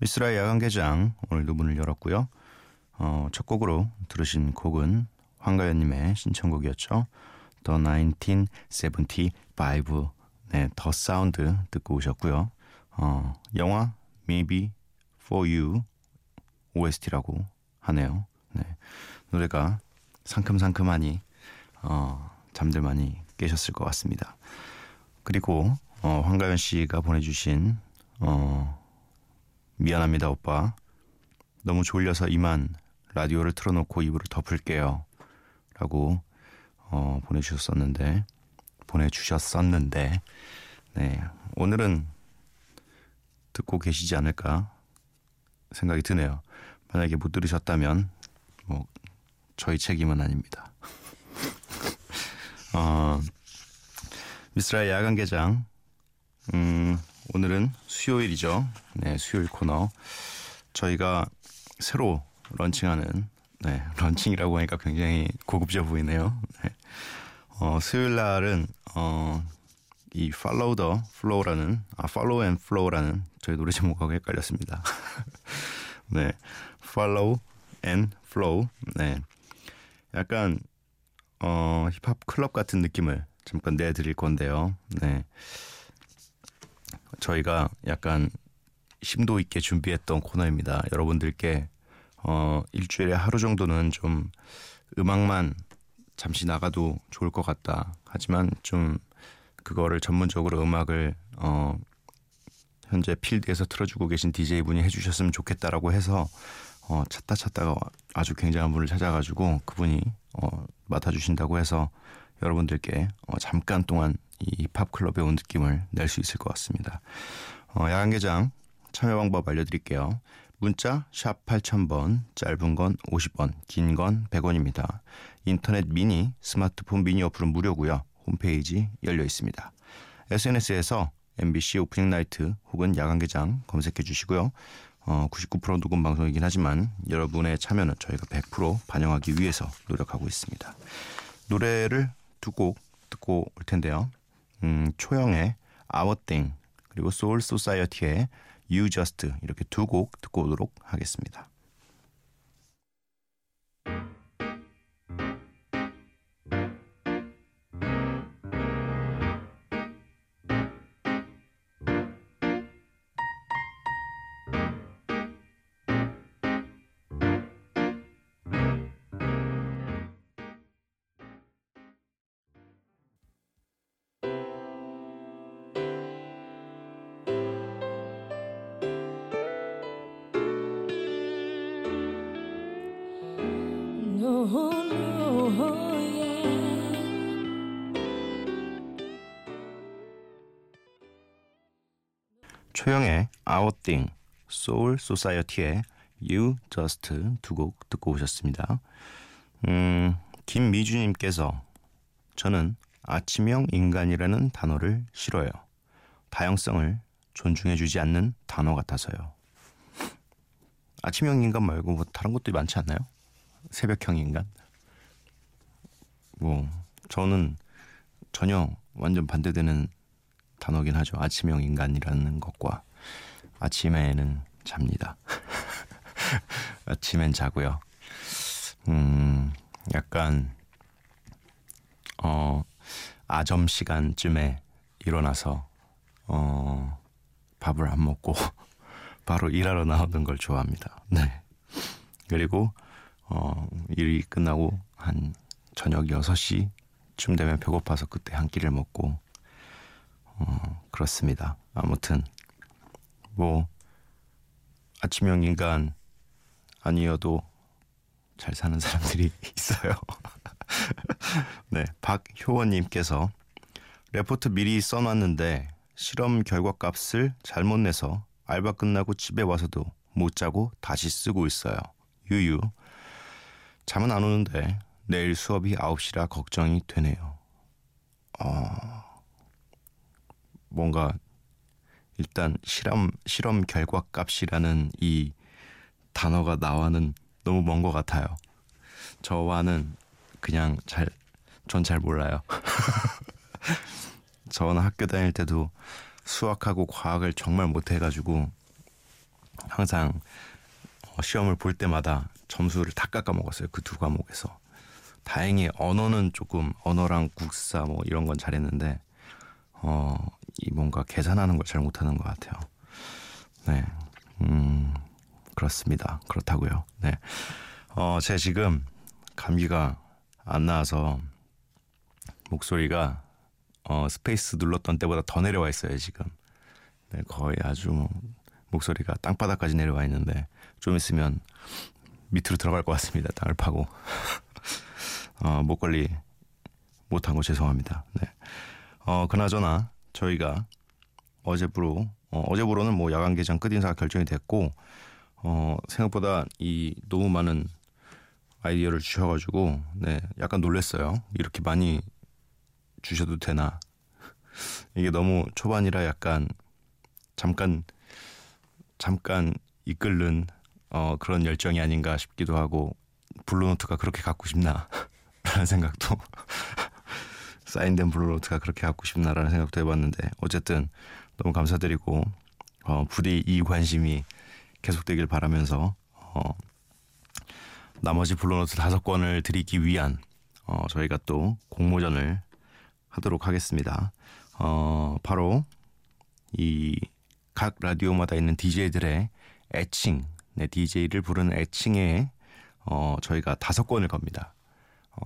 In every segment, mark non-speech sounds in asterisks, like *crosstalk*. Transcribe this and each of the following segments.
미스라의 야간 개장 오늘도 문을 열었고요. 어, 첫 곡으로 들으신 곡은 황가연님의 신청곡이었죠. The 1975 네, 더 사운드 듣고 오셨고요. 어, 영화 Maybe For You OST라고 하네요. 네, 노래가 상큼상큼하니 어, 잠들 많이 깨셨을 것 같습니다. 그리고 어, 황가연 씨가 보내주신 어, 미안합니다, 오빠. 너무 졸려서 이만 라디오를 틀어놓고 이불을 덮을게요. 라고 어, 보내주셨었는데 보내주셨었는데 네 오늘은 듣고 계시지 않을까 생각이 드네요. 만약에 못 들으셨다면 뭐 저희 책임은 아닙니다. *laughs* 어, 미쓰라의 야간 개장 음, 오늘은 수요일이죠. 네, 수요일 코너. 저희가 새로 런칭하는, 네, 런칭이라고 하니까 굉장히 고급져 보이네요. 네. 어, 수요일 날은, 어, 이 Follow the Flow라는, 아, Follow and Flow라는 저희 노래 제목하고 헷갈렸습니다. *laughs* 네, Follow and Flow. 네. 약간, 어, 힙합 클럽 같은 느낌을 잠깐 내드릴 건데요. 네. 저희가 약간 심도 있게 준비했던 코너입니다. 여러분들께 어, 일주일에 하루 정도는 좀 음악만 잠시 나가도 좋을 것 같다. 하지만 좀 그거를 전문적으로 음악을 어, 현재 필드에서 틀어주고 계신 DJ 분이 해주셨으면 좋겠다라고 해서 어, 찾다 찾다가 아주 굉장한 분을 찾아가지고 그분이 어, 맡아주신다고 해서 여러분들께 어, 잠깐 동안 이 클럽에 온 느낌을 낼 수 있을 것 같습니다. 어, 야간개장 참여 방법 알려드릴게요. 문자 샵 8000번, 짧은 건 50원, 긴 건 100원입니다. 인터넷 미니, 스마트폰 미니 어플은 무료고요. 홈페이지 열려 있습니다. SNS에서 MBC 오프닝 나이트 혹은 야간개장 검색해 주시고요. 어, 99% 녹음 방송이긴 하지만 여러분의 참여는 저희가 100% 반영하기 위해서 노력하고 있습니다. 노래를 두 곡 듣고 올 텐데요. 음, 초영의 Our Thing 그리고 소울 소사이어티의 You Just 이렇게 두 곡 듣고 오도록 하겠습니다. Our Thing, 소울 소사이어티의 You Just 두 곡 듣고 오셨습니다. 음, 김미주님께서 저는 아침형 인간이라는 단어를 싫어요. 다양성을 존중해주지 않는 단어 같아서요. 아침형 인간 말고 뭐 다른 것도 많지 않나요? 새벽형 인간? 뭐 저는 전혀 완전 반대되는 단어긴 하죠. 아침형 인간이라는 것과 아침에는 잡니다. *laughs* 아침엔 자고요. 음, 약간 어 아점 시간쯤에 일어나서 어 밥을 안 먹고 *laughs* 바로 일하러 나오는 걸 좋아합니다. 네. 그리고 어 일이 끝나고 한 저녁 6시 10시쯤 되면 배고파서 그때 한 끼를 먹고 어, 그렇습니다. 아무튼 뭐 아침형 인간 아니어도 잘 사는 사람들이 *laughs* 있어요. *laughs* 네, 박효원님께서 레포트 미리 써놨는데 실험 결과 값을 잘못 내서 알바 끝나고 집에 와서도 못 자고 다시 쓰고 있어요. 유유. 잠은 안 오는데 내일 수업이 9시라 걱정이 되네요. 어, 뭔가 일단 실험 실험 결과 값이라는 이 단어가 나와는 너무 먼 것 같아요. 저와는 그냥 잘, 전 잘 몰라요. *laughs* 저는 학교 다닐 때도 수학하고 과학을 정말 못해가지고 항상 어, 시험을 볼 때마다 점수를 다 깎아 먹었어요. 그 두 과목에서. 다행히 언어는 조금 언어랑 국사 뭐 이런 건 잘했는데 어, 이 뭔가 계산하는 걸 잘 못하는 것 같아요. 네, 음 그렇습니다. 그렇다고요. 네, 어, 제가 지금 감기가 안 나와서 목소리가 어, 스페이스 눌렀던 때보다 더 내려와 있어요 지금. 네, 거의 아주 뭐 목소리가 땅바닥까지 내려와 있는데 좀 있으면 밑으로 들어갈 것 같습니다. 땅을 파고 *laughs* 어, 목 관리 못한 거 죄송합니다. 네. 어, 그나저나 저희가 어제부로 어, 어제부로는 뭐 야간 개장 끝 인사가 결정이 됐고 어, 생각보다 이 너무 많은 아이디어를 주셔가지고 네 약간 놀랬어요. 이렇게 많이 주셔도 되나? 이게 너무 초반이라 약간 잠깐 잠깐 이끌는 어, 그런 열정이 아닌가 싶기도 하고 블로노트가 그렇게 갖고 싶나 *laughs* 라는 생각도 사인된 블로노트가 그렇게 갖고 싶나라는 생각도 해봤는데 어쨌든 너무 감사드리고 어, 부디 이 관심이 계속되길 바라면서 어, 나머지 블로노트 다섯 권을 드리기 위한 어, 저희가 또 공모전을 하도록 하겠습니다. 어, 바로 이 각 라디오마다 있는 DJ들의 애칭, 네, DJ를 부르는 애칭에 어, 저희가 다섯 권을 겁니다.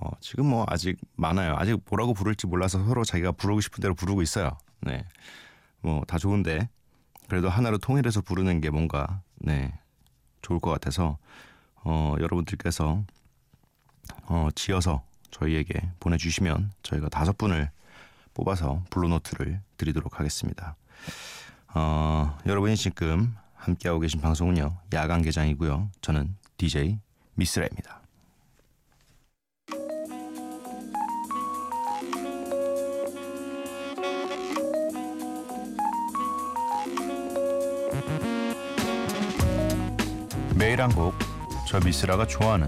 어, 지금 뭐 아직 많아요. 아직 뭐라고 부를지 몰라서 서로 자기가 부르고 싶은 대로 부르고 있어요. 네. 뭐 다 좋은데 그래도 하나로 통일해서 부르는 게 뭔가 네. 좋을 것 같아서 어, 여러분들께서 어, 지어서 저희에게 보내 주시면 저희가 다섯 분을 뽑아서 블루노트를 드리도록 하겠습니다. 어, 여러분이 지금 함께하고 계신 방송은요. 야간 개장이고요. 저는 DJ 미스라입니다. 매일 한 곡, 저 미스라가 좋아하는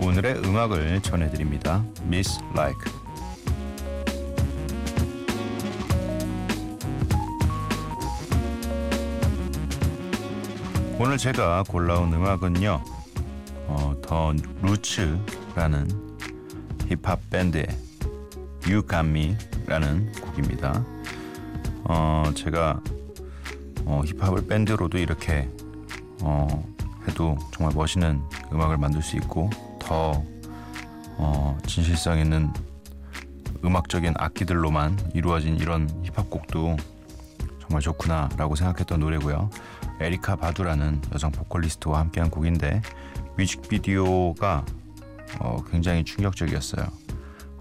오늘의 음악을 전해드립니다. 미스 라이크. 오늘 제가 골라온 음악은요, 어, 더 루츠라는 힙합 밴드의 You Got Me라는 곡입니다. 어, 제가 어, 힙합을 밴드로도 이렇게 어, 해도 정말 멋있는 음악을 만들 수 있고 더 어, 진실성 있는 음악적인 악기들로만 이루어진 이런 힙합 곡도 정말 좋구나라고 생각했던 노래고요. 에리카 바두라는 여성 보컬리스트와 함께한 곡인데 뮤직비디오가 어, 굉장히 충격적이었어요.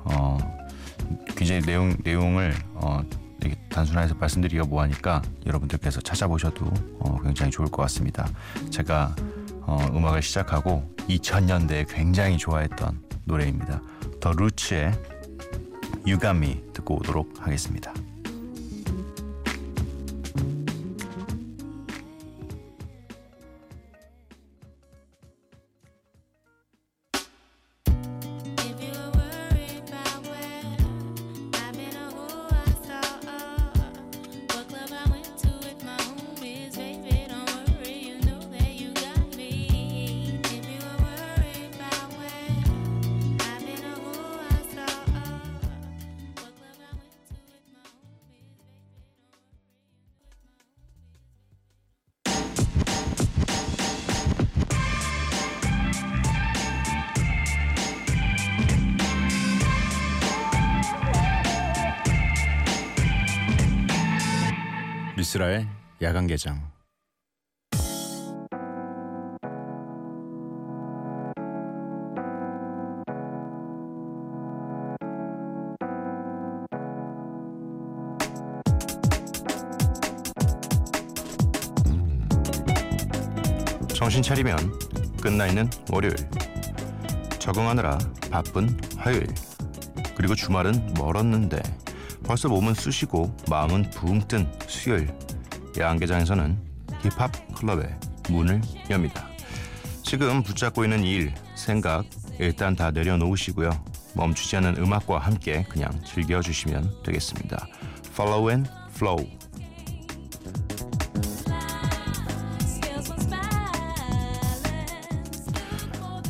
어, 굉장히 내용 내용을 어, 단순화해서 말씀드리기가 뭐하니까 여러분들께서 찾아보셔도 어, 굉장히 좋을 것 같습니다. 제가 어, 음악을 시작하고 2000년대에 굉장히 좋아했던 노래입니다. 더 루츠의 유감미 듣고 오도록 하겠습니다. 이스라엘 야간 개장. 정신 차리면 끝나 있는 월요일. 적응하느라 바쁜 화요일. 그리고 주말은 멀었는데 벌써 몸은 쑤시고 마음은 붕 뜬 수요일 야간개장에서는 힙합 클럽의 문을 엽니다. 지금 붙잡고 있는 일, 생각 일단 다 내려놓으시고요. 멈추지 않는 음악과 함께 그냥 즐겨주시면 되겠습니다. Follow and Flow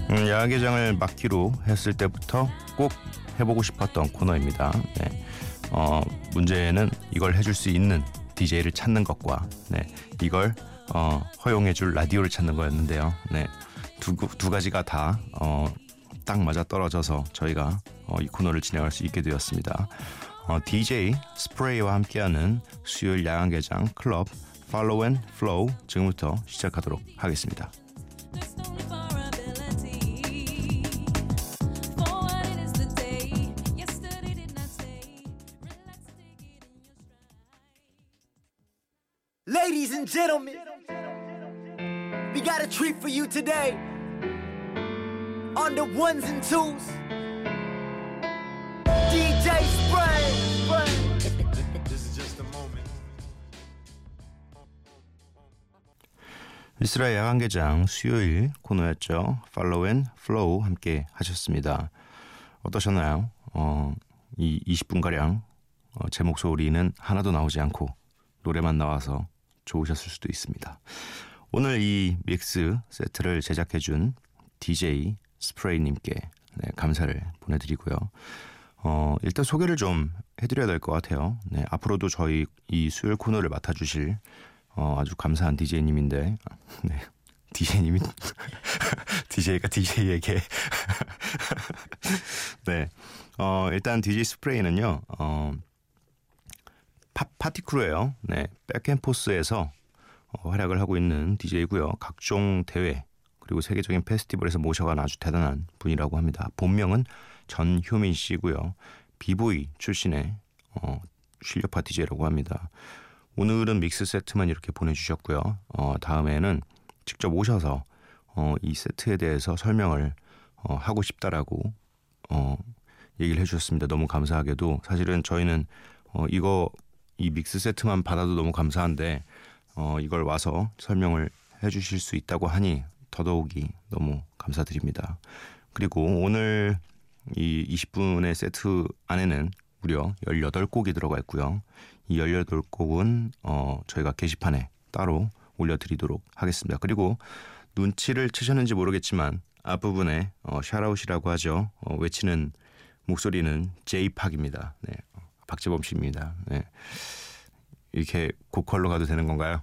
음, 야간개장을 막기로 했을 때부터 꼭 해보고 싶었던 코너입니다. 네. 어, 문제는 이걸 해줄 수 있는 DJ를 찾는 것과 네, 이걸 어, 허용해줄 라디오를 찾는 거였는데요. 네, 두, 두 가지가 다 어, 딱 맞아 떨어져서 저희가 어, 이 코너를 진행할 수 있게 되었습니다. 어, DJ 스프레이와 함께하는 수요일 야간개장 클럽 Follow and Flow 지금부터 시작하도록 하겠습니다. Gentlemen, we got a treat for you today. On the ones and twos, DJ Spray. This is just a moment. 이스라엘 야간개장 수요일 코너였죠. Follow and Flow 함께 하셨습니다. 어떠셨나요? 어, 이 20분가량 어, 제 목소리는 하나도 나오지 않고 노래만 나와서 좋으셨을 수도 있습니다. 오늘 이 믹스 세트를 제작해준 DJ 스프레이님께 네, 감사를 보내드리고요. 어, 일단 소개를 좀 해드려야 될 것 같아요. 네, 앞으로도 저희 이 수요일 코너를 맡아주실 어, 아주 감사한 DJ님인데, *laughs* 네, DJ님이, DJ가 DJ에게. 네, 어, 일단 DJ 스프레이는요, 어, 파, 파티크루예요. 네, 백앤포스에서 어, 활약을 하고 있는 DJ고요. 각종 대회 그리고 세계적인 페스티벌에서 모셔간 아주 대단한 분이라고 합니다. 본명은 전효민 씨고요. 비보이 출신의 어, 실력파 DJ라고 합니다. 오늘은 믹스 세트만 이렇게 보내주셨고요. 어, 다음에는 직접 오셔서 어, 이 세트에 대해서 설명을 어, 하고 싶다라고 어, 얘기를 해주셨습니다. 너무 감사하게도 사실은 저희는 어, 이거 이 믹스 세트만 받아도 너무 감사한데 어, 이걸 와서 설명을 해주실 수 있다고 하니 더더욱이 너무 감사드립니다. 그리고 오늘 이 20분의 세트 안에는 무려 18곡이 들어가 있고요. 이 18곡은 어, 저희가 게시판에 따로 올려드리도록 하겠습니다. 그리고 눈치를 채셨는지 모르겠지만 앞부분에 어, 샤라웃이라고 하죠. 어, 외치는 목소리는 제이팍입니다. 네. 박재범 씨입니다. 네. 이렇게 고퀄로 가도 되는 건가요?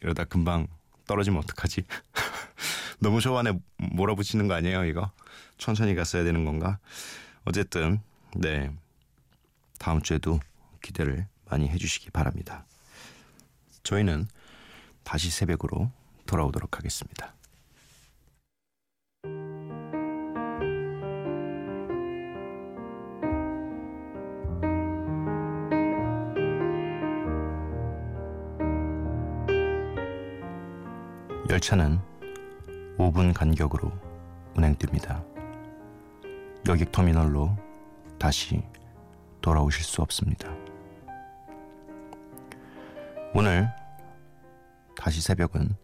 이러다 금방 떨어지면 어떡하지? *laughs* 너무 초반에 몰아붙이는 거 아니에요, 이거? 천천히 갔어야 되는 건가? 어쨌든, 네. 다음 주에도 기대를 많이 해주시기 바랍니다. 저희는 다시 새벽으로 돌아오도록 하겠습니다. 열차는 5분 간격으로 운행됩니다. 여객 터미널로 다시 돌아오실 수 없습니다. 오늘 다시 새벽은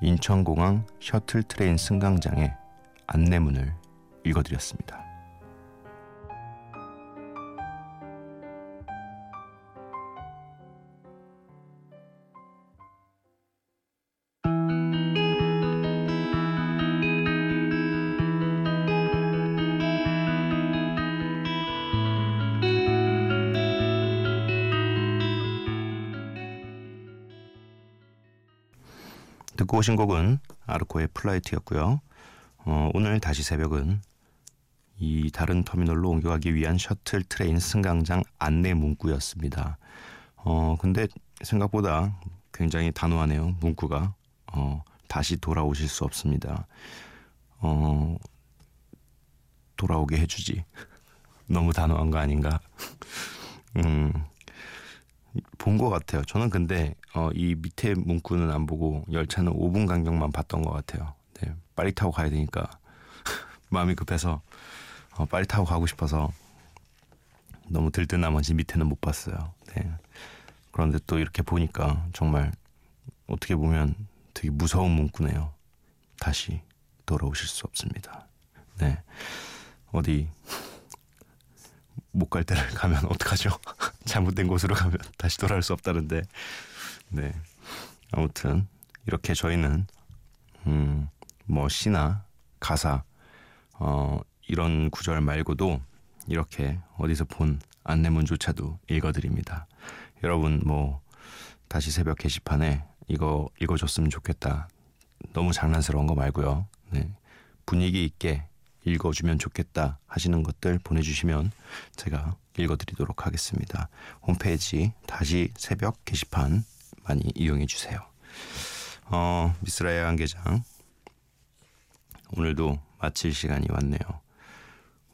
인천공항 shuttle train 승강장의 안내문을 읽어드렸습니다. 듣고 오신 곡은 아르코의 Flight였고요. 어, 오늘 다시 새벽은 이 다른 터미널로 옮겨가기 위한 shuttle train 승강장 안내 문구였습니다. 어 근데 생각보다 굉장히 단호하네요 문구가 어 다시 돌아오실 수 없습니다. 어 돌아오게 해주지. *laughs* 너무 단호한 거 아닌가? *laughs* 음. 본 것 같아요. 저는 근데 어, 이 밑에 문구는 안 보고 열차는 5분 간격만 봤던 것 같아요. 네, 빨리 타고 가야 되니까 *laughs* 마음이 급해서 어, 빨리 타고 가고 싶어서 너무 들뜬 나머지 밑에는 못 봤어요. 네. 그런데 또 이렇게 보니까 정말 어떻게 보면 되게 무서운 문구네요. 다시 돌아오실 수 없습니다. 네. 어디 못 갈 때를 가면 *laughs* 어떡하죠? *laughs* 잘못된 곳으로 가면 *laughs* 다시 돌아올 수 없다는데. 네. 아무튼 이렇게 저희는 음, 뭐 시나 가사 어, 이런 구절 말고도 이렇게 어디서 본 안내문조차도 읽어드립니다. 여러분 뭐 다시 새벽 게시판에 이거 읽어줬으면 좋겠다. 너무 장난스러운 거 말고요. 네. 분위기 있게 읽어주면 좋겠다 하시는 것들 보내주시면 제가 읽어드리도록 하겠습니다. 홈페이지 다시 새벽 게시판 많이 이용해 주세요. 어, 미스라의 관계장 오늘도 마칠 시간이 왔네요.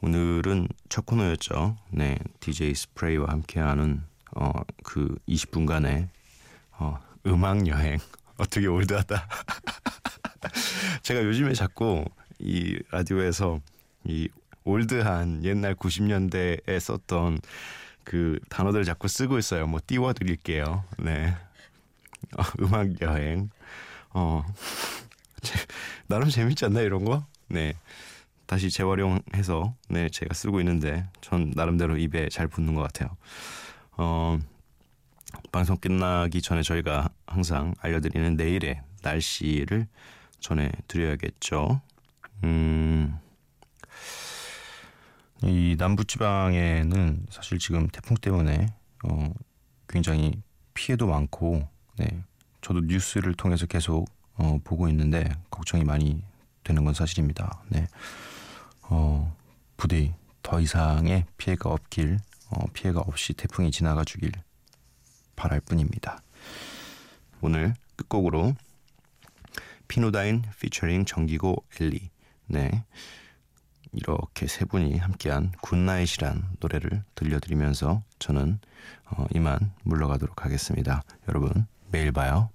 오늘은 첫 코너였죠. 네, DJ 스프레이와 함께하는 어, 그 20분간의 어, 음악 여행 *laughs* 어떻게 올드하다. *laughs* 제가 요즘에 자꾸 이 라디오에서 이 올드한 옛날 90년대에 썼던 그 단어들 자꾸 쓰고 있어요. 뭐 띄워드릴게요. 네. 어, *laughs* 음악 여행. 어. 나름 재밌지 않나 이런 거? 네. 다시 재활용해서 네 제가 쓰고 있는데 전 나름대로 입에 잘 붙는 것 같아요. 어, 방송 끝나기 전에 저희가 항상 알려드리는 내일의 날씨를 전해드려야겠죠. 음, 이 남부지방에는 사실 지금 태풍 때문에 어, 굉장히 피해도 많고, 네, 저도 뉴스를 통해서 계속 어, 보고 있는데 걱정이 많이 되는 건 사실입니다. 네, 어, 부디 더 이상의 피해가 없길, 어, 피해가 없이 태풍이 지나가 주길 바랄 뿐입니다. 오늘 끝곡으로 피노다인 피처링 정기고 엘리 네 이렇게 세 분이 함께한 Good Night이란 노래를 들려드리면서 저는 어, 이만 물러가도록 하겠습니다. 여러분 매일 봐요.